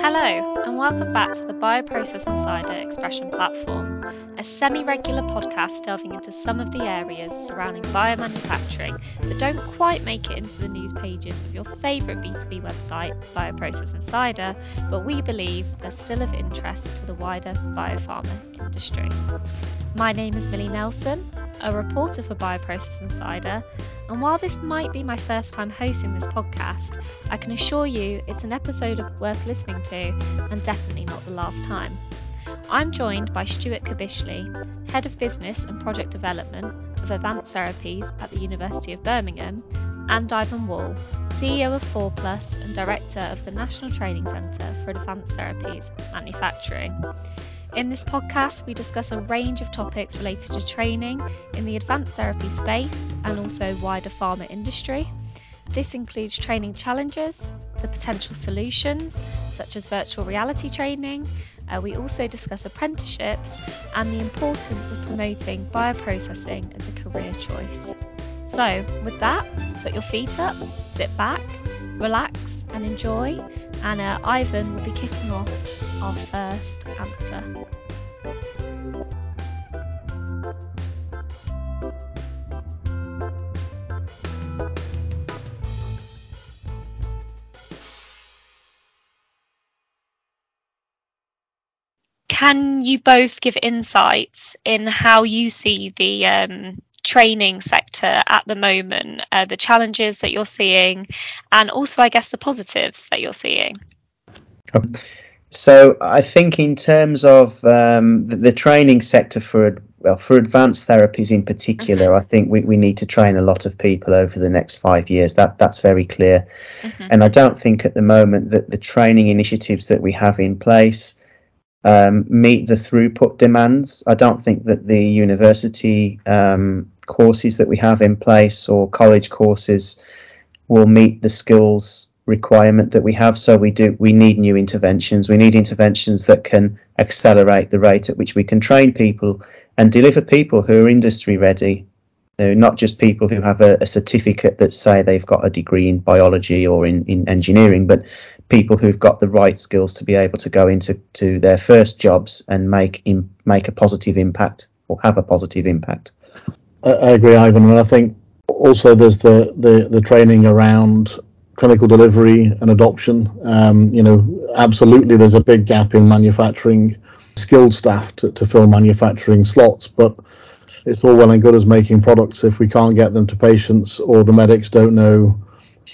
Hello, and welcome back to the Bioprocess Insider Expression Platform, a semi regular podcast delving into some of the areas surrounding biomanufacturing that don't quite make it into the news pages of your favourite B2B website, Bioprocess Insider, but we believe they're still of interest to the wider biopharma industry. My name is Millie Nelson, a reporter for Bioprocess Insider, and while this might be my first time hosting this podcast, I can assure you it's an episode worth listening to and definitely not the last time. I'm joined by Stuart Curbishley, Head of Business and Project Development of Advanced Therapies at the University of Birmingham, and Ivan Wall, CEO of 4Plus and Director of the National Training Centre for Advanced Therapies Manufacturing. In this podcast, we discuss a range of topics related to training in the advanced therapy space and also wider pharma industry. This includes training challenges, the potential solutions, such as virtual reality training. Uh, we also discuss apprenticeships and the importance of promoting bioprocessing as a career choice. So, with that, put your feet up, sit back, relax, and enjoy. And uh, Ivan will be kicking off our first answer. Can you both give insights in how you see the um, training sector at the moment, uh, the challenges that you're seeing, and also, I guess, the positives that you're seeing? So I think in terms of um, the, the, training sector for well for advanced therapies in particular, mm-hmm. I think we, we need to train a lot of people over the next five years. That that's very clear, mm-hmm. and I don't think at the moment that the training initiatives that we have in place um, meet the throughput demands. I don't think that the university um, courses that we have in place or college courses will meet the skills requirement that we have. So we do we need new interventions. We need interventions that can accelerate the rate at which we can train people and deliver people who are industry ready. They're not just people who have a, a certificate that say they've got a degree in biology or in, in engineering, but people who've got the right skills to be able to go into to their first jobs and make in, make a positive impact or have a positive impact. I, I agree, Ivan, and I think also there's the, the, the training around clinical delivery and adoption. Um, you know, absolutely, there's a big gap in manufacturing skilled staff to, to fill manufacturing slots, but it's all well and good as making products if we can't get them to patients or the medics don't know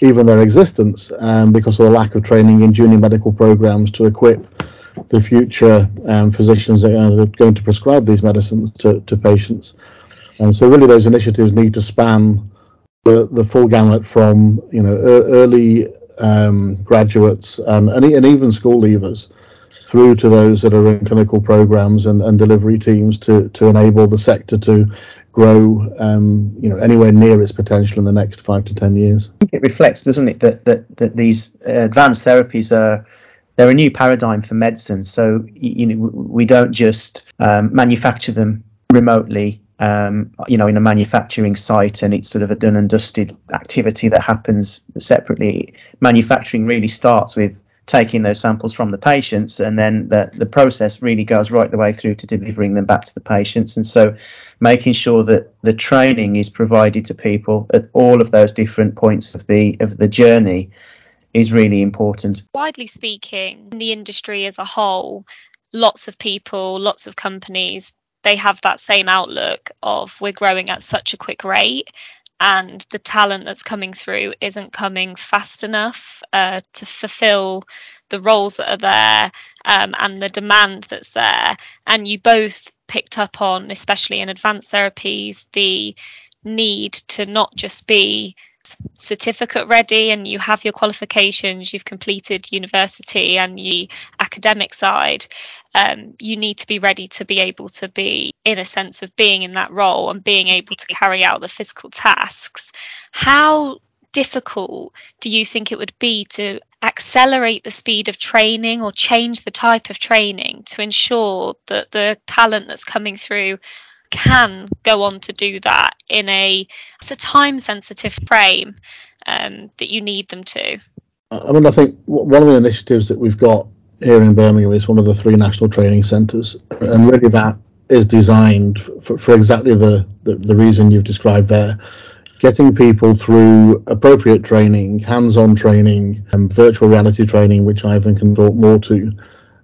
even their existence um, because of the lack of training in junior medical programs to equip the future um, physicians that are going to prescribe these medicines to, to patients. And so, really, those initiatives need to span the, the full gamut from you know early um, graduates and, and, and even school leavers through to those that are in clinical programs and, and delivery teams to, to enable the sector to grow um, you know anywhere near its potential in the next five to ten years. It reflects, doesn't it, that that, that these advanced therapies are they're a new paradigm for medicine. So you know we don't just um, manufacture them remotely um, you know, in a manufacturing site and it's sort of a done and dusted activity that happens separately. Manufacturing really starts with taking those samples from the patients and then the, the process really goes right the way through to delivering them back to the patients. And so making sure that the training is provided to people at all of those different points of the of the journey is really important. Widely speaking, in the industry as a whole, lots of people, lots of companies, they have that same outlook of we're growing at such a quick rate and the talent that's coming through isn't coming fast enough uh, to fulfill the roles that are there um, and the demand that's there. And you both picked up on, especially in advanced therapies, the need to not just be certificate ready and you have your qualifications, you've completed university and the academic side, um, you need to be ready to be able to be in a sense of being in that role and being able to carry out the physical tasks. How difficult do you think it would be to accelerate the speed of training or change the type of training to ensure that the talent that's coming through can go on to do that in a it's a time sensitive frame um, that you need them to I mean, I think one of the initiatives that we've got here in Birmingham is one of the three national training centres, and really that is designed for, for exactly the, the, the reason you've described there. Getting people through appropriate training, hands-on training, and virtual reality training, which Ivan can talk more to,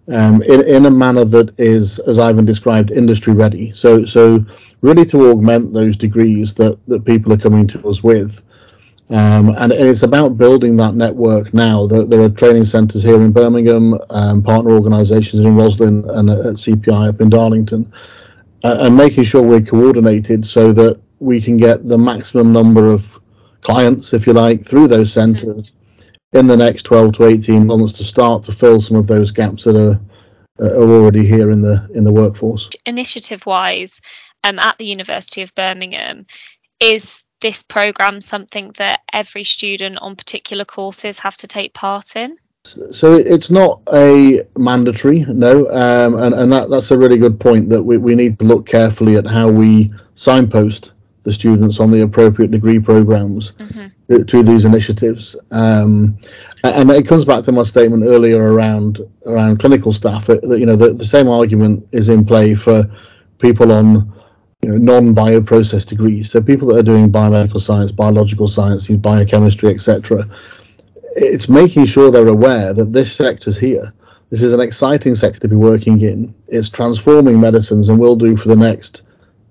um, in, in a manner that is, as Ivan described, industry ready. So, so really to augment those degrees that, that people are coming to us with. Um, and it's about building that network now. There, there are training centres here in Birmingham, um, partner organisations in Roslin and at CPI up in Darlington, uh, and making sure we're coordinated so that we can get the maximum number of clients, if you like, through those centres in the next 12 to 18 months to start to fill some of those gaps that are are already here in the in the workforce. Initiative wise, um, at the University of Birmingham, is this program something that every student on particular courses have to take part in? So it's not a mandatory, no, um, and and that, that's a really good point that we, we need to look carefully at how we signpost the students on the appropriate degree programs mm-hmm. to, to, these initiatives. Um, and it comes back to my statement earlier around around clinical staff. That, you know the, the same argument is in play for people on you know, non-bioprocess degrees. So people that are doing biomedical science, biological sciences, biochemistry, etc. It's making sure they're aware that this sector is here. This is an exciting sector to be working in. It's transforming medicines and will do for the next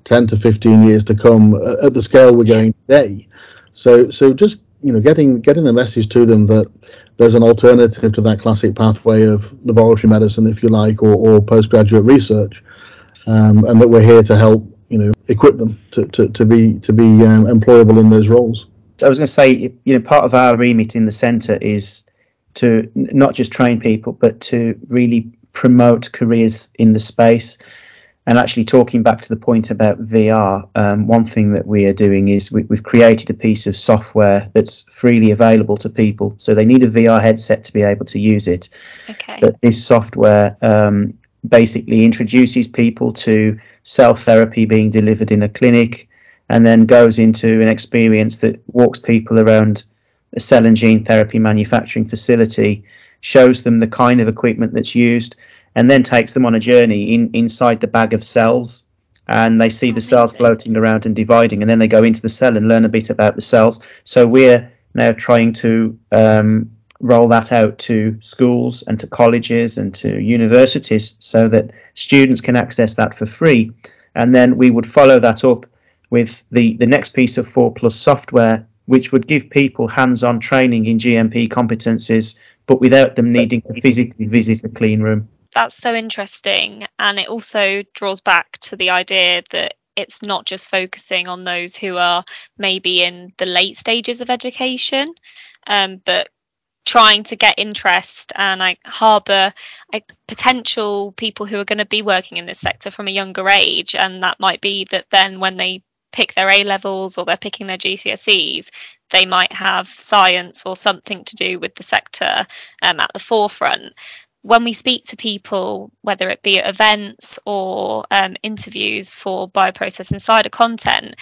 10 to 15 years to come at the scale we're going today. So, so just you know, getting getting the message to them that there's an alternative to that classic pathway of laboratory medicine, if you like, or, or postgraduate research, um, and that we're here to help you know equip them to, to, to be to be um, employable in those roles. I was going to say, you know, part of our remit in the centre is to not just train people, but to really promote careers in the space. And actually, talking back to the point about VR, um, one thing that we are doing is we, have created a piece of software that's freely available to people. So they need a VR headset to be able to use it. Okay. But this software um, basically introduces people to cell therapy being delivered in a clinic, and then goes into an experience that walks people around a cell and gene therapy manufacturing facility, shows them the kind of equipment that's used, and then takes them on a journey in, inside the bag of cells. And they see the cells floating around and dividing, and then they go into the cell and learn a bit about the cells. So we're now trying to um, roll that out to schools and to colleges and to universities so that students can access that for free. And then we would follow that up with the, the next piece of 4 Plus software, which would give people hands on training in GMP competencies, but without them needing to physically visit a clean room. That's so interesting. And it also draws back to the idea that it's not just focusing on those who are maybe in the late stages of education, um, but trying to get interest and like harbour potential people who are going to be working in this sector from a younger age and that might be that then when they pick their A levels or they're picking their GCSEs they might have science or something to do with the sector um, at the forefront when we speak to people, whether it be at events or um, interviews for bioprocess insider content,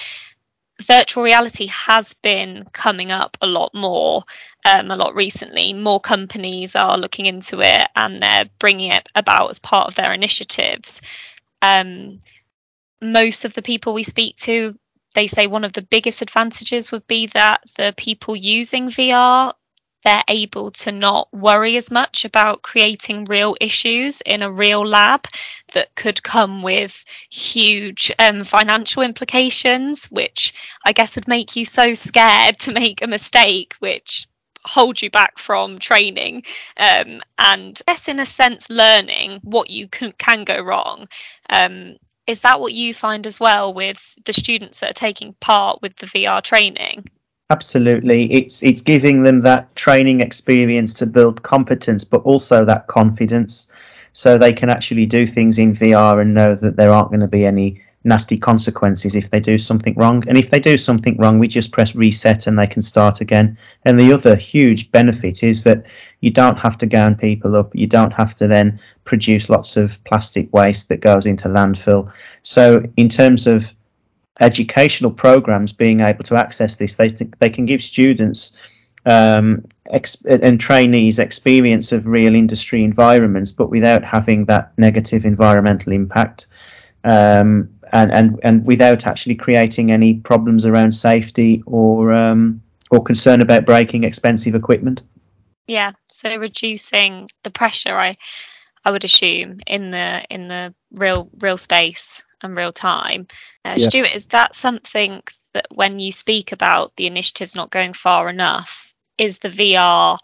virtual reality has been coming up a lot more um, a lot recently. More companies are looking into it and they're bringing it about as part of their initiatives. Um, most of the people we speak to, they say one of the biggest advantages would be that the people using VR they're able to not worry as much about creating real issues in a real lab that could come with huge um, financial implications, which I guess would make you so scared to make a mistake, which hold you back from training. Um, and yes in a sense learning what you can, can go wrong. Um, is that what you find as well with the students that are taking part with the vr training Absolutely, it's it's giving them that training experience to build competence, but also that confidence, so they can actually do things in VR and know that there aren't going to be any nasty consequences if they do something wrong. And if they do something wrong, we just press reset and they can start again. And the other huge benefit is that you don't have to gown people up. You don't have to then produce lots of plastic waste that goes into landfill. So in terms of educational programs being able to access this, they they can give students um, ex- and trainees experience of real industry environments, but without having that negative environmental impact. Um, and, and, and without actually creating any problems around safety or um, or concern about breaking expensive equipment. Yeah, so reducing the pressure, I I would assume in the in the real real space and real time. Uh, yeah. Stuart, is that something that when you speak about the initiatives not going far enough, is the VR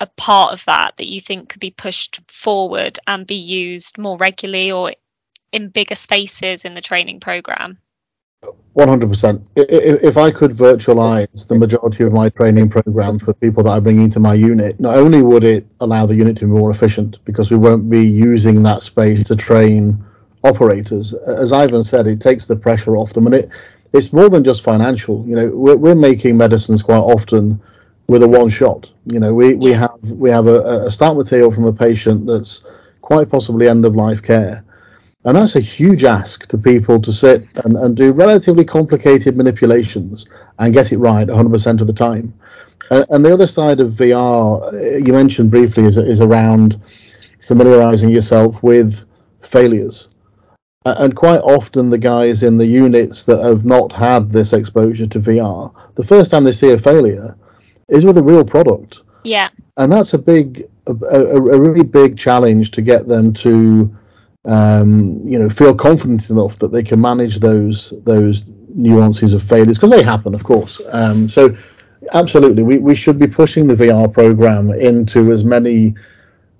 a part of that that you think could be pushed forward and be used more regularly or in bigger spaces in the training program? 100%. If I could virtualize the majority of my training program for people that I bring into my unit, not only would it allow the unit to be more efficient because we won't be using that space to train operators. As Ivan said, it takes the pressure off them, and it it's more than just financial. You know, we're, we're making medicines quite often with a one shot. You know, we, we have we have a, a start material from a patient that's quite possibly end of life care. And that's a huge ask to people to sit and, and do relatively complicated manipulations and get it right 100% of the time. Uh, and the other side of VR, uh, you mentioned briefly, is, is around familiarizing yourself with failures and quite often the guys in the units that have not had this exposure to VR, the first time they see a failure is with a real product. Yeah. And that's a big, a, a, a really big challenge to get them to, um, you know, feel confident enough that they can manage those those nuances of failures because they happen, of course. Um, so, absolutely, we, we should be pushing the VR program into as many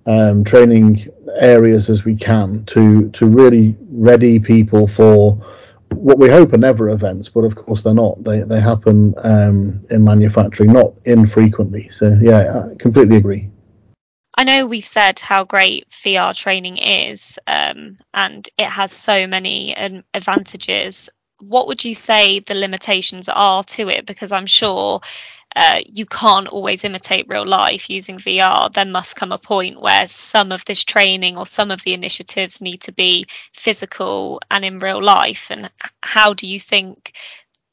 um, training areas as we can to to really ready people for what we hope are never events, but of course they're not. They they happen um, in manufacturing, not infrequently. So yeah, I completely agree. I know we've said how great VR training is, um, and it has so many um, advantages. What would you say the limitations are to it? Because I'm sure uh, you can't always imitate real life using VR, there must come a point where some of this training or some of the initiatives need to be physical and in real life. And how do you think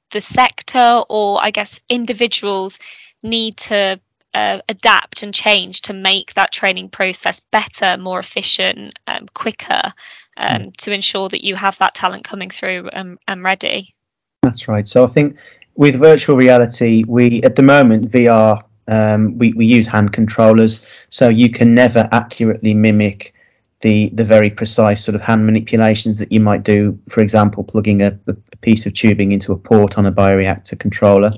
the sector or, I guess, individuals need to uh, adapt and change to make that training process better, more efficient, um, quicker, um, mm. to ensure that you have that talent coming through and, and ready? That's right. So I think with virtual reality, we at the moment VR um, we, we use hand controllers, so you can never accurately mimic the the very precise sort of hand manipulations that you might do, for example, plugging a, a piece of tubing into a port on a bioreactor controller.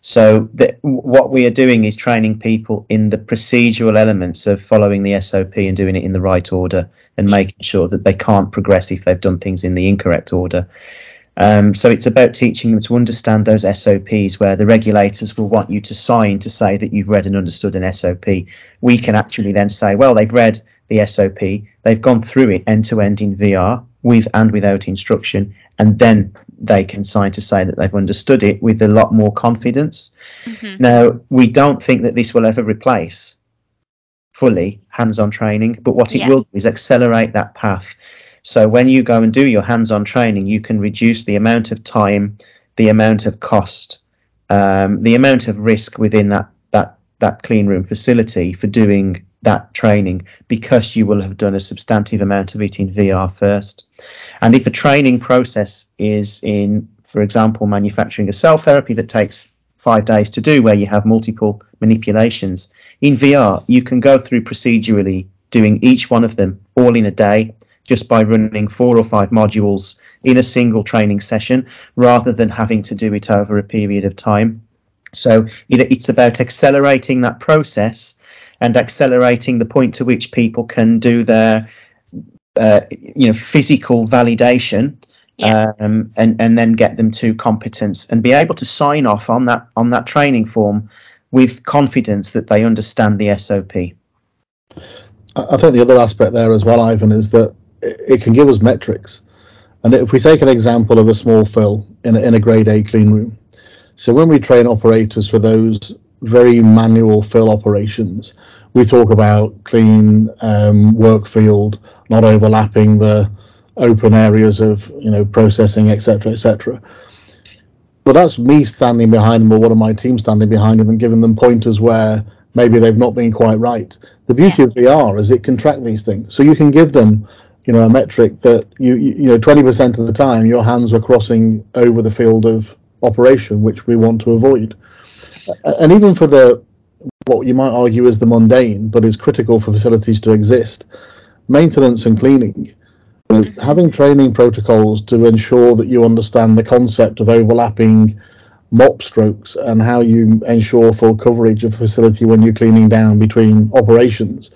So the, what we are doing is training people in the procedural elements of following the SOP and doing it in the right order and making sure that they can't progress if they've done things in the incorrect order. Um, so it's about teaching them to understand those SOPs where the regulators will want you to sign to say that you've read and understood an SOP. We can actually then say, well, they've read the SOP, they've gone through it end to end in VR with and without instruction, and then they can sign to say that they've understood it with a lot more confidence. Mm-hmm. Now, we don't think that this will ever replace fully hands on training, but what it yeah. will do is accelerate that path so when you go and do your hands-on training, you can reduce the amount of time, the amount of cost, um, the amount of risk within that that that clean room facility for doing that training because you will have done a substantive amount of it in VR first. And if a training process is in, for example, manufacturing a cell therapy that takes five days to do, where you have multiple manipulations, in VR you can go through procedurally doing each one of them all in a day just by running four or five modules in a single training session rather than having to do it over a period of time. So it, it's about accelerating that process and accelerating the point to which people can do their uh, you know physical validation yeah. um, and and then get them to competence and be able to sign off on that on that training form with confidence that they understand the SOP. I think the other aspect there as well, Ivan, is that it can give us metrics. And if we take an example of a small fill in a, in a grade A clean room, so when we train operators for those very manual fill operations, we talk about clean um, work field, not overlapping the open areas of you know processing, etc., etc. But that's me standing behind them or one of my team standing behind them and giving them pointers where maybe they've not been quite right. The beauty of VR is it can track these things. So you can give them, you know, a metric that you you know 20% of the time your hands are crossing over the field of operation, which we want to avoid. And even for the what you might argue is the mundane, but is critical for facilities to exist, maintenance and cleaning. Mm-hmm. Having training protocols to ensure that you understand the concept of overlapping mop strokes and how you ensure full coverage of a facility when you're cleaning down between operations.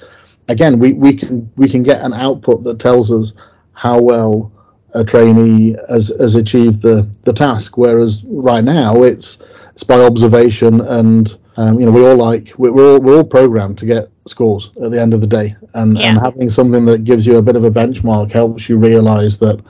Again, we, we can we can get an output that tells us how well a trainee has, has achieved the, the task. Whereas right now it's it's by observation and um, you know we all like we're all we're all programmed to get scores at the end of the day, and yeah. and having something that gives you a bit of a benchmark helps you realise that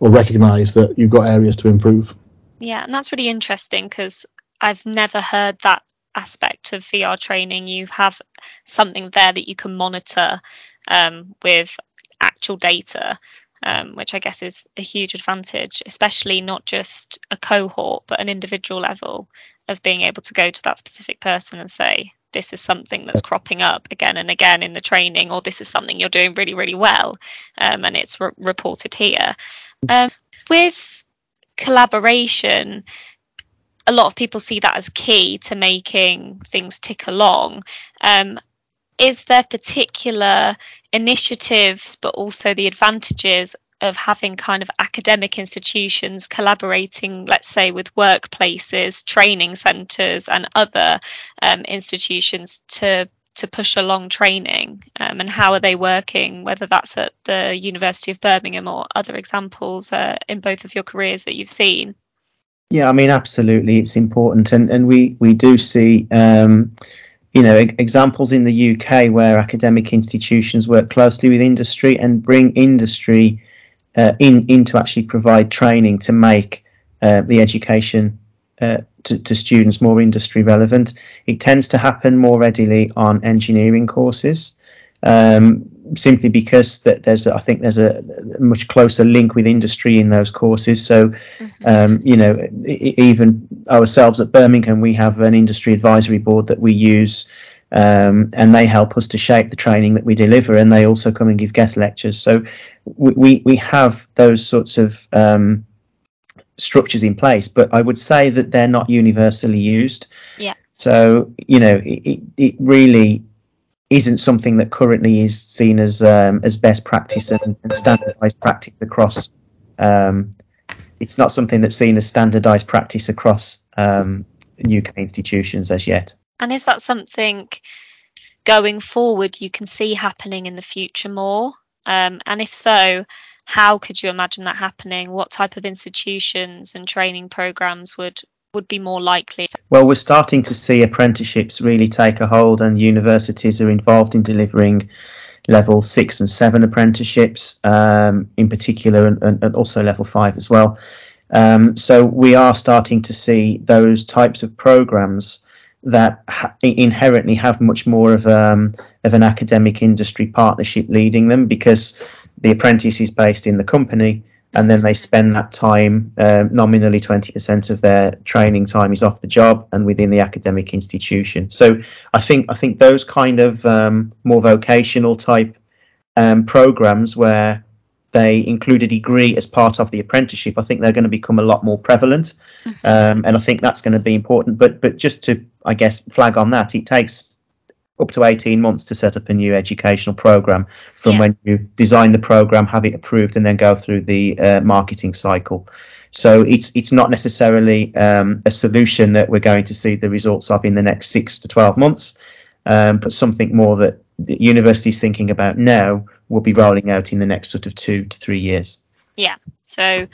or recognise that you've got areas to improve. Yeah, and that's really interesting because I've never heard that aspect of VR training. You have something there that you can monitor um, with actual data, um, which I guess is a huge advantage, especially not just a cohort, but an individual level of being able to go to that specific person and say, this is something that's cropping up again and again in the training, or this is something you're doing really, really well, um, and it's re- reported here. Um, with collaboration a lot of people see that as key to making things tick along. Um, is there particular initiatives, but also the advantages of having kind of academic institutions collaborating, let's say, with workplaces, training centres, and other um, institutions to to push along training um, and how are they working whether that's at the university of birmingham or other examples uh, in both of your careers that you've seen yeah i mean absolutely it's important and and we we do see um, you know examples in the uk where academic institutions work closely with industry and bring industry uh, in in to actually provide training to make uh, the education uh, to, to, students more industry relevant. It tends to happen more readily on engineering courses, um, simply because that there's I think there's a, much closer link with industry in those courses. So, mm-hmm. um, you know, even ourselves at Birmingham, we have an industry advisory board that we use. Um, and they help us to shape the training that we deliver, and they also come and give guest lectures. So we we, have those sorts of um, structures in place, but I would say that they're not universally used. Yeah. So you know, it, it really isn't something that currently is seen as um, as best practice and, and standardized practice across. Um, it's not something that's seen as standardized practice across um, UK institutions as yet. And is that something going forward you can see happening in the future more? Um, and if so, how could you imagine that happening? What type of institutions and training programs would would be more likely? Well, we're starting to see apprenticeships really take a hold, and universities are involved in delivering level six and seven apprenticeships um, in particular, and, and, also level five as well. Um, so we are starting to see those types of programs that ha- inherently have much more of um, of an academic industry partnership leading them because the apprentice is based in the company and then they spend that time um, nominally 20% of their training time is off the job and within the academic institution so i think i think those kind of um, more vocational type um, programs where they include a degree as part of the apprenticeship i think they're going to become a lot more prevalent mm-hmm. Um, and i think that's going to be important but but just to i guess flag on that it takes up to 18 months to set up a new educational program from yeah. when you design the program, have it approved, and then go through the uh, marketing cycle. So it's it's not necessarily um, a solution that we're going to see the results of in the next six to 12 months, um, but something more that the university is thinking about now will be rolling out in the next sort of two to three years. Yeah. So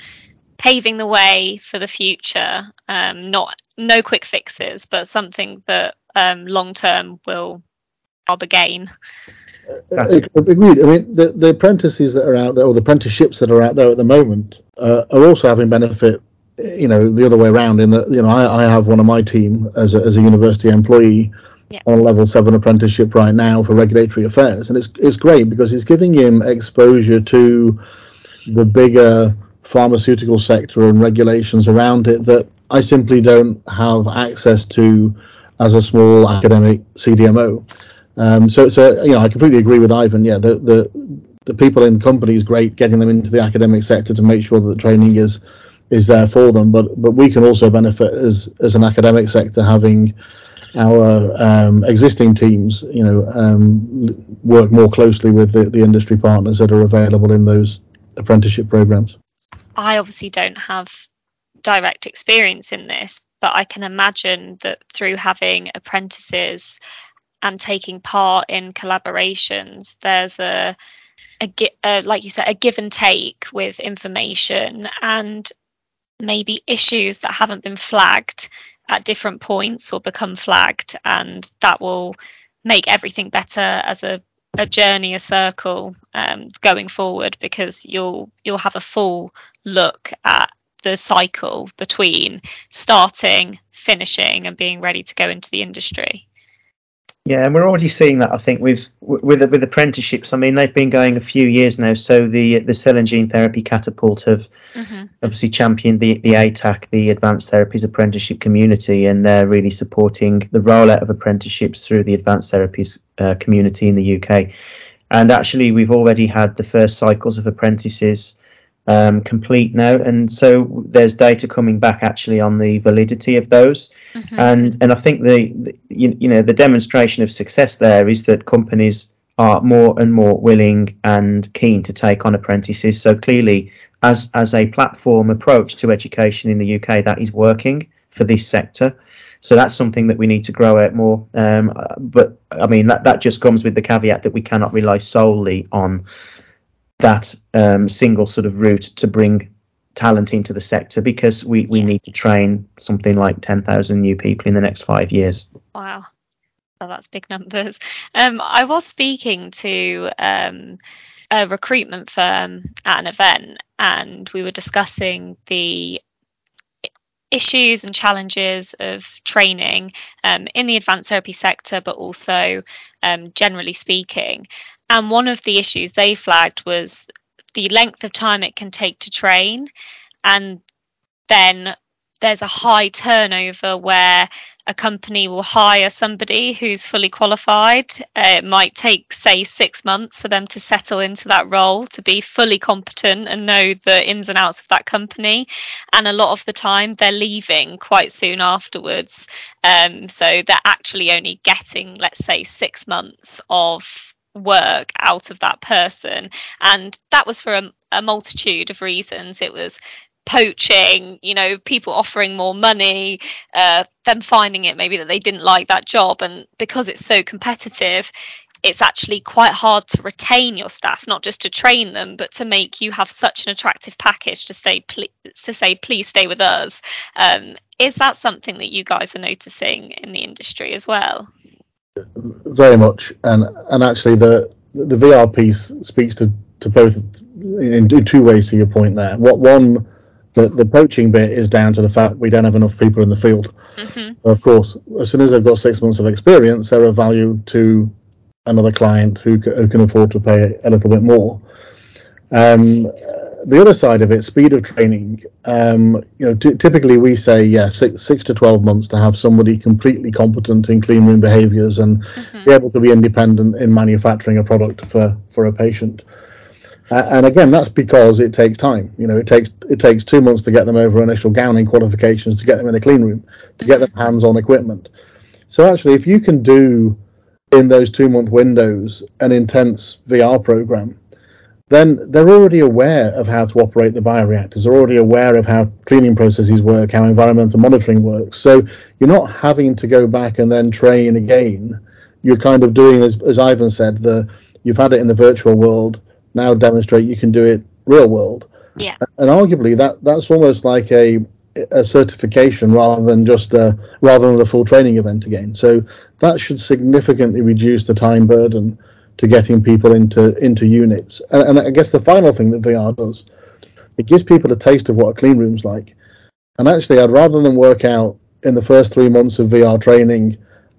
paving the way for the future, um, not no quick fixes, but something that um, long term will job again. Uh, agreed. I mean, the, the apprentices that are out there, or the apprenticeships that are out there at the moment, uh, are also having benefit. You know, the other way around. In that, you know, I, I have one of my team as a, as a university employee yeah. on a level seven apprenticeship right now for regulatory affairs, and it's it's great because it's giving him exposure to the bigger pharmaceutical sector and regulations around it that I simply don't have access to as a small academic CDMO. Um, so, so you know, I completely agree with Ivan. Yeah, the the the people in companies great getting them into the academic sector to make sure that the training is is there for them. But but we can also benefit as as an academic sector having our um, existing teams, you know, um, work more closely with the, the industry partners that are available in those apprenticeship programs. I obviously don't have direct experience in this, but I can imagine that through having apprentices and taking part in collaborations, there's a, a, a like you said, a give and take with information and maybe issues that haven't been flagged at different points will become flagged and that will make everything better as a, a journey a circle um, going forward because you'll you'll have a full look at the cycle between starting finishing and being ready to go into the industry yeah, and we're already seeing that. I think with with with apprenticeships. I mean, they've been going a few years now. So the the cell and gene therapy catapult have mm-hmm. obviously championed the the ATAC, the Advanced Therapies Apprenticeship Community, and they're really supporting the rollout of apprenticeships through the Advanced Therapies uh, community in the UK. And actually, we've already had the first cycles of apprentices um, complete now, and so there's data coming back actually on the validity of those, mm-hmm. and and I think the, the you, you know the demonstration of success there is that companies are more and more willing and keen to take on apprentices. So clearly, as as a platform approach to education in the UK, that is working for this sector. So that's something that we need to grow out more. Um, but I mean that that just comes with the caveat that we cannot rely solely on that um, single sort of route to bring talent into the sector because we, we need to train something like 10,000 new people in the next five years. Wow. Well, that's big numbers. Um, I was speaking to um, a recruitment firm at an event and we were discussing the issues and challenges of training um, in the advanced therapy sector, but also um, generally speaking. And one of the issues they flagged was the length of time it can take to train. And then there's a high turnover where a company will hire somebody who's fully qualified. Uh, it might take, say, six months for them to settle into that role, to be fully competent and know the ins and outs of that company. And a lot of the time, they're leaving quite soon afterwards. Um, so they're actually only getting, let's say, six months of work out of that person and that was for a, a multitude of reasons it was poaching, you know, people offering more money, uh, them finding it maybe that they didn't like that job. And because it's so competitive, it's actually quite hard to retain your staff, not just to train them, but to make you have such an attractive package to stay, to say, please stay with us. Um, is that something that you guys are noticing in the industry as well? Very much, and and actually the the VR piece speaks to to both in, in two ways to your point there. What one the the poaching bit is down to the fact we don't have enough people in the field. Mm-hmm. Of course, as soon as they've got six months of experience, they're of value to another client who, who can afford to pay a little bit more. Um, the other side of it, speed of training. Um, you know, t- typically we say yeah, six six to twelve months to have somebody completely competent in clean room behaviours and mm-hmm. be able to be independent in manufacturing a product for for a patient. Uh, and again, that's because it takes time. You know, it takes it takes two months to get them over initial gowning qualifications, to get them in a clean room, to get them mm-hmm. hands-on equipment. So actually, if you can do in those two month windows an intense VR program then they're already aware of how to operate the bioreactors. They're already aware of how cleaning processes work, how environmental monitoring works. So you're not having to go back and then train again. You're kind of doing, as, as Ivan said, the you've had it in the virtual world. Now demonstrate you can do it real world. Yeah. And arguably that that's almost like a a certification rather than just a, rather than a full training event again. So that should significantly reduce the time burden to getting people into into units. And, and, I guess the final thing that VR does, it gives people a taste of what a clean room's like. And actually, I'd rather than work out in the first three months of VR training,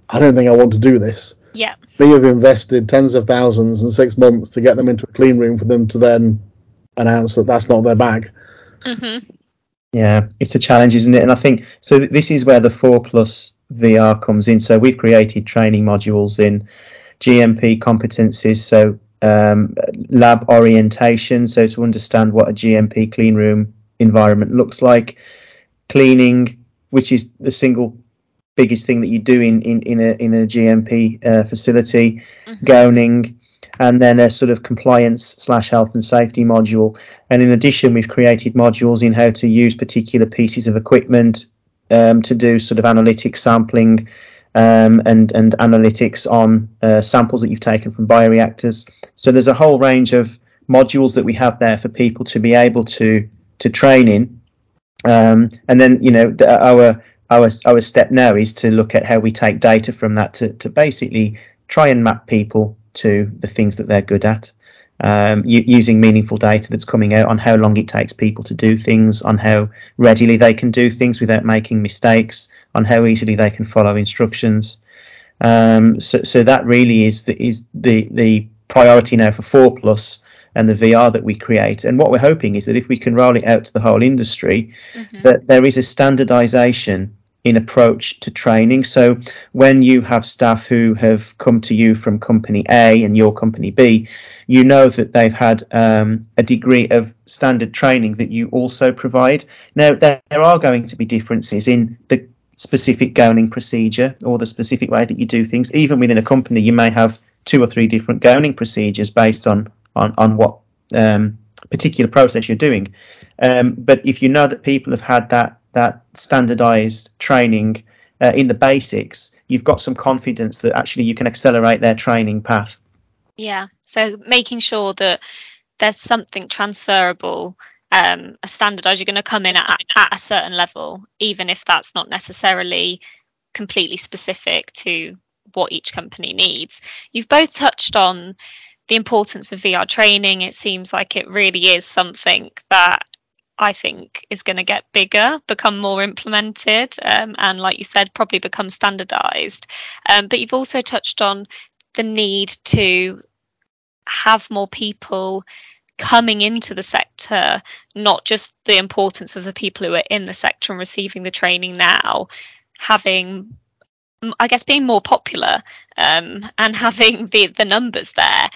I don't think I want to do this. Yeah. We have invested tens of thousands and six months to get them into a clean room for them to then announce that that's not their bag. Mm-hmm. Yeah, it's a challenge, isn't it? And I think so. This is where the four plus VR comes in. So we've created training modules in GMP competencies, so um, lab orientation, so to understand what a GMP clean room environment looks like, cleaning, which is the single biggest thing that you do in in, in a in a GMP uh, facility, mm-hmm. gowning, and then a sort of compliance slash health and safety module. And in addition, we've created modules in how to use particular pieces of equipment um, to do sort of analytic sampling um, and and analytics on uh, samples that you've taken from bioreactors. So there's a whole range of modules that we have there for people to be able to to train in. Um, and then you know the, our our our step now is to look at how we take data from that to to basically try and map people to the things that they're good at. Um, using meaningful data that's coming out on how long it takes people to do things, on how readily they can do things without making mistakes, on how easily they can follow instructions. Um, so, so that really is the, is the the priority now for four plus and the VR that we create. And what we're hoping is that if we can roll it out to the whole industry, mm-hmm. that there is a standardization in approach to training. So when you have staff who have come to you from company A and your company B, you know that they've had um, a degree of standard training that you also provide. Now there, there are going to be differences in the specific gowning procedure or the specific way that you do things. Even within a company, you may have two or three different gowning procedures based on on on what um, particular process you're doing. Um, but if you know that people have had that that standardized training uh, in the basics, you've got some confidence that actually you can accelerate their training path. Yeah. So making sure that there's something transferable, um, a standardized, you're going to come in at, at a certain level, even if that's not necessarily completely specific to what each company needs. You've both touched on the importance of VR training. It seems like it really is something that I think is going to get bigger, become more implemented, um, and like you said, probably become standardized. Um, but you've also touched on the need to have more people coming into the sector, not just the importance of the people who are in the sector and receiving the training now, having I guess being more popular um, and having the the numbers there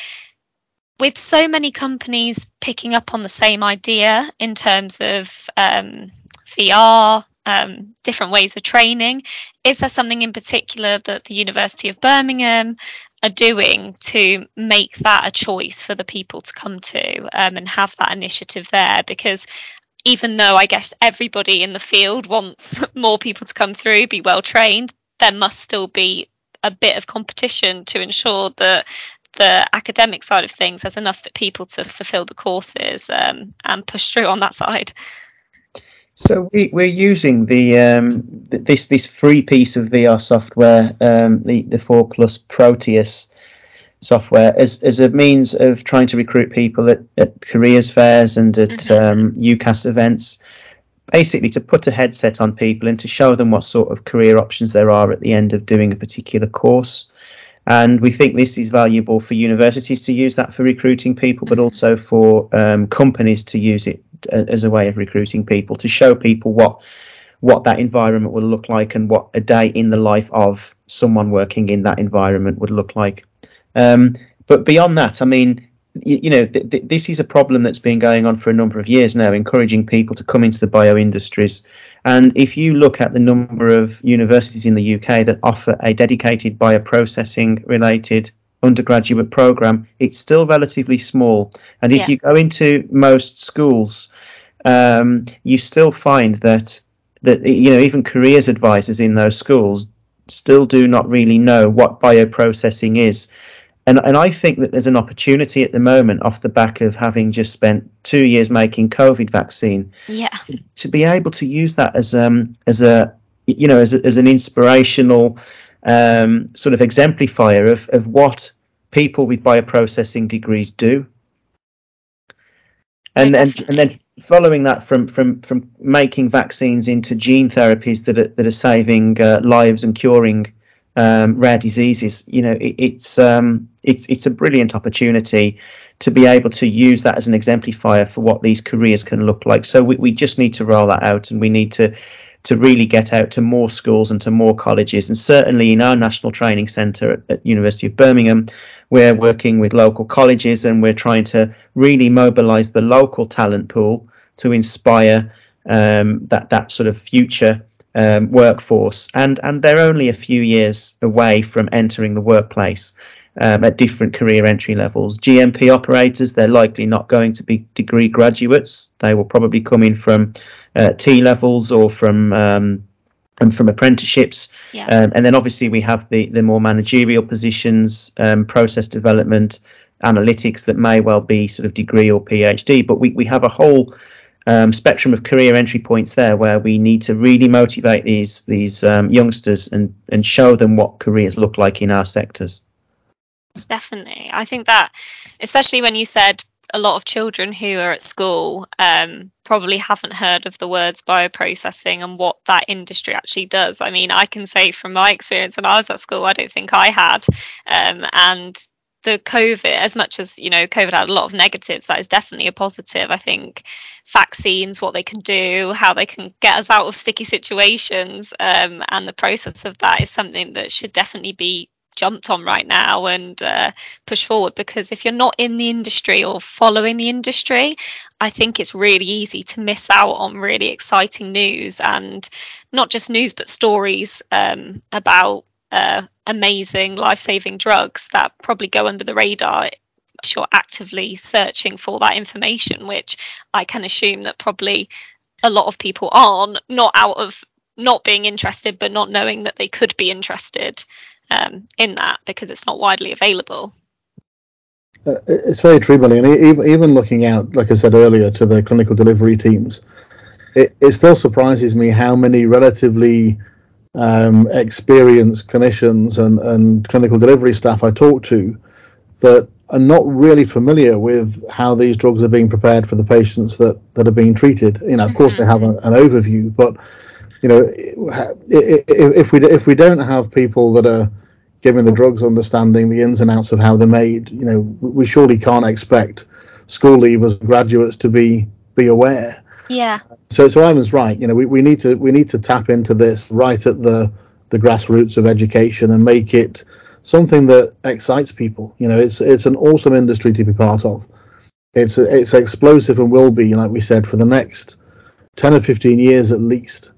with so many companies picking up on the same idea in terms of um, VR, um, different ways of training, is there something in particular that the University of Birmingham are doing to make that a choice for the people to come to um, and have that initiative there? Because even though I guess everybody in the field wants more people to come through, be well trained, there must still be a bit of competition to ensure that the academic side of things, there's enough people to fulfil the courses um, and push through on that side. So we, we're using the um, this this free piece of VR software, um, the the Four Plus Proteus software, as as a means of trying to recruit people at, at careers fairs and at mm-hmm. um, UCAS events, basically to put a headset on people and to show them what sort of career options there are at the end of doing a particular course. And we think this is valuable for universities to use that for recruiting people, but also for um, companies to use it uh, as a way of recruiting people to show people what what that environment will look like and what a day in the life of someone working in that environment would look like. Um, but beyond that, I mean, you, you know, th- th- this is a problem that's been going on for a number of years now, encouraging people to come into the bio industries. And if you look at the number of universities in the UK that offer a dedicated bioprocessing related undergraduate program, it's still relatively small. And if yeah. you go into most schools, um, you still find that that you know even careers advisors in those schools still do not really know what bioprocessing is and and I think that there's an opportunity at the moment off the back of having just spent two years making COVID vaccine. Yeah. To be able to use that as um as a you know as a, as an inspirational um, sort of exemplifier of of what people with bioprocessing degrees do. And then and then following that from from from making vaccines into gene therapies that are, that are saving uh, lives and curing um, rare diseases. You know, it, it's um, it's it's a brilliant opportunity to be able to use that as an exemplifier for what these careers can look like. So we, we just need to roll that out, and we need to to really get out to more schools and to more colleges. And certainly in our national training centre at, at University of Birmingham, we're working with local colleges and we're trying to really mobilise the local talent pool to inspire um, that that sort of future um, workforce, and and they're only a few years away from entering the workplace um, at different career entry levels. GMP operators, they're likely not going to be degree graduates. They will probably come in from uh, T levels or from um, and from apprenticeships. Yeah. Um, and then obviously we have the the more managerial positions, um, process development, analytics that may well be sort of degree or PhD. But we we have a whole um, spectrum of career entry points there where we need to really motivate these these um, youngsters and and show them what careers look like in our sectors. Definitely, I think that especially when you said a lot of children who are at school um, probably haven't heard of the words bioprocessing and what that industry actually does. I mean, I can say from my experience when I was at school, I don't think I had, um, and the COVID, as much as you know, COVID had a lot of negatives, that is definitely a positive. I think vaccines, what they can do, how they can get us out of sticky situations, um, and the process of that is something that should definitely be jumped on right now and uh, pushed forward. Because if you're not in the industry or following the industry, I think it's really easy to miss out on really exciting news and not just news but stories um, about uh, amazing life saving drugs that probably go under the radar you're actively searching for that information, which I can assume that probably a lot of people aren't, not out of not being interested, but not knowing that they could be interested um, in that because it's not widely available. Uh, it's very true, Billy. And even, even looking out, like I said earlier, to the clinical delivery teams, it, it still surprises me how many relatively um, experienced clinicians and, and clinical delivery staff I talk to that are not really familiar with how these drugs are being prepared for the patients that, that are being treated. You know, of course, they have a, an overview, but you know, if, we if we don't have people that are giving the drugs understanding the ins and outs of how they're made, you know, we surely can't expect school leavers, graduates to be be aware. Yeah. So, so Ivan's right. You know, we, we need to we need to tap into this right at the the grassroots of education and make it something that excites people. You know, it's it's an awesome industry to be part of. It's it's explosive and will be, like we said, for the next ten or fifteen years at least.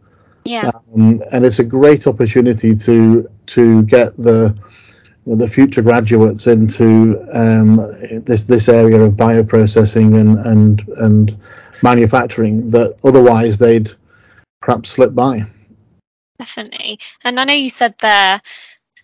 Yeah. Um, and it's a great opportunity to to get the you know, the future graduates into um, this this area of bioprocessing and and and manufacturing that otherwise they'd perhaps slip by. Definitely. And I know you said there,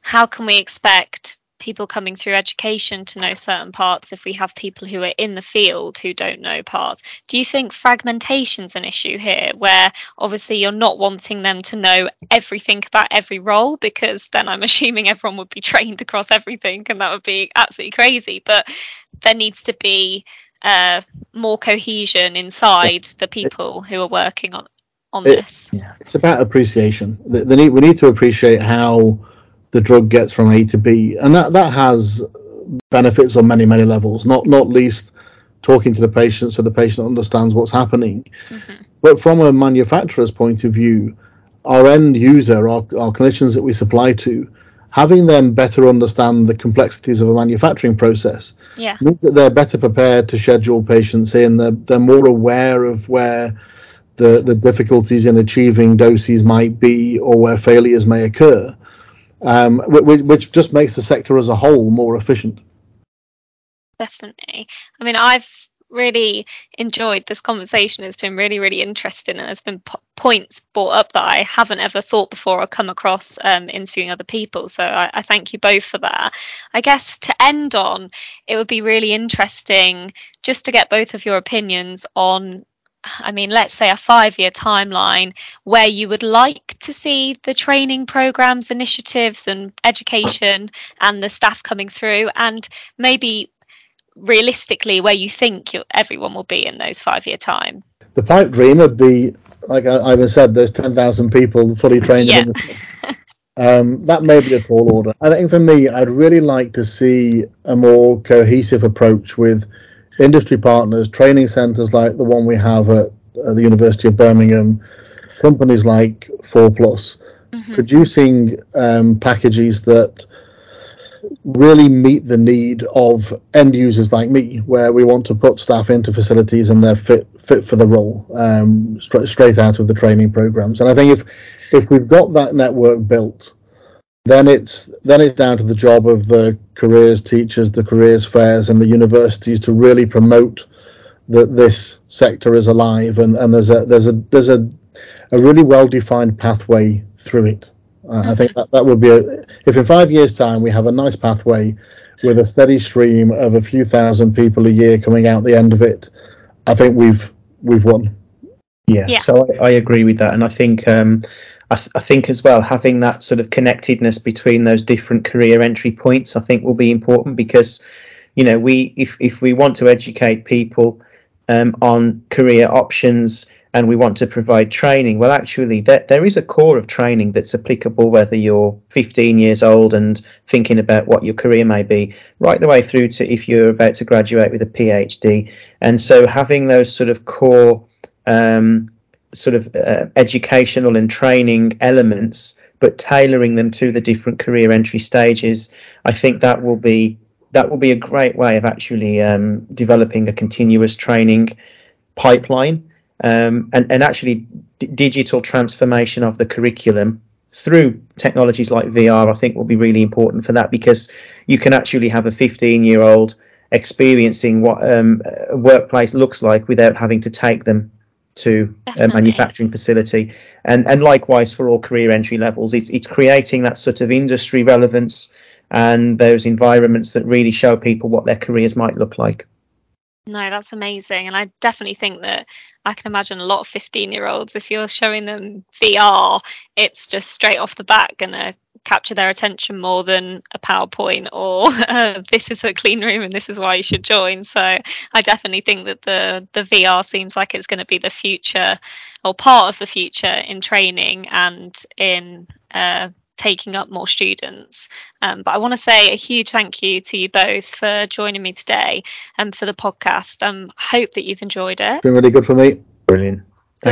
how can we expect people coming through education to know certain parts if we have people who are in the field who don't know parts. Do you think fragmentation's an issue here where obviously you're not wanting them to know everything about every role because then I'm assuming everyone would be trained across everything and that would be absolutely crazy but there needs to be uh, more cohesion inside the people who are working on on it, this. Yeah, it's about appreciation. The, the need, we need to appreciate how the drug gets from A to B, and that that has benefits on many many levels. Not not least talking to the patient so the patient understands what's happening. Mm-hmm. But from a manufacturer's point of view, our end user, our, our clinicians that we supply to, having them better understand the complexities of a manufacturing process yeah. means that they're better prepared to schedule patients in. They're, they're more aware of where the, the difficulties in achieving doses might be or where failures may occur, um, which, which just makes the sector as a whole more efficient. Definitely. I mean, I've really enjoyed this conversation. It's been really, really interesting, and there's been po- points brought up that I haven't ever thought before or come across um, interviewing other people. So I, I, thank you both for that. I guess to end on, it would be really interesting just to get both of your opinions on. I mean, let's say a five year timeline where you would like to see the training programs, initiatives, and education and the staff coming through, and maybe realistically where you think everyone will be in those five year time? The pipe dream would be, like I, I said, there's 10,000 people fully trained. Yeah. Um, that may be a tall order. I think for me, I'd really like to see a more cohesive approach with industry partners, training centres like the one we have at, at the University of Birmingham, companies like Four Plus, mm-hmm. producing um, packages that really meet the need of end users like me, where we want to put staff into facilities and they're fit fit for the role, um, straight straight out of the training programs. And I think if if we've got that network built, then it's then it's down to the job of the careers teachers, the careers fairs, and the universities to really promote that this sector is alive and, and there's a there's a there's a a really well defined pathway through it. Uh, I think that, that would be a, if in five years' time we have a nice pathway with a steady stream of a few thousand people a year coming out the end of it, I think we've we've won. Yeah, yeah. so I, I, agree with that, and I think um, I, th- I, think as well having that sort of connectedness between those different career entry points, I think will be important because you know we if if we want to educate people um, on career options and we want to provide training, well, actually, there, there is a core of training that's applicable whether you're 15 years old and thinking about what your career may be, right the way through to if you're about to graduate with a PhD. And so, having those sort of core um, sort of uh, educational and training elements, but tailoring them to the different career entry stages, I think that will be that will be a great way of actually um, developing a continuous training pipeline um, and, and actually d- digital transformation of the curriculum through technologies like VR, I think will be really important for that because you can actually have a 15 year old experiencing what um, a workplace looks like without having to take them to Definitely. a manufacturing facility. And and likewise for all career entry levels, it's it's creating that sort of industry relevance and those environments that really show people what their careers might look like. No, that's amazing. And I definitely think that I can imagine a lot of 15 year olds, if you're showing them VR, it's just straight off the bat going to capture their attention more than a PowerPoint or uh, this is a clean room and this is why you should join. So I definitely think that the, the VR seems like it's going to be the future or part of the future in training and in uh, taking up more students. Um, but I want to say a huge thank you to you both for joining me today and for the podcast. Um, I hope that you've enjoyed it. It's been really good for me. Brilliant.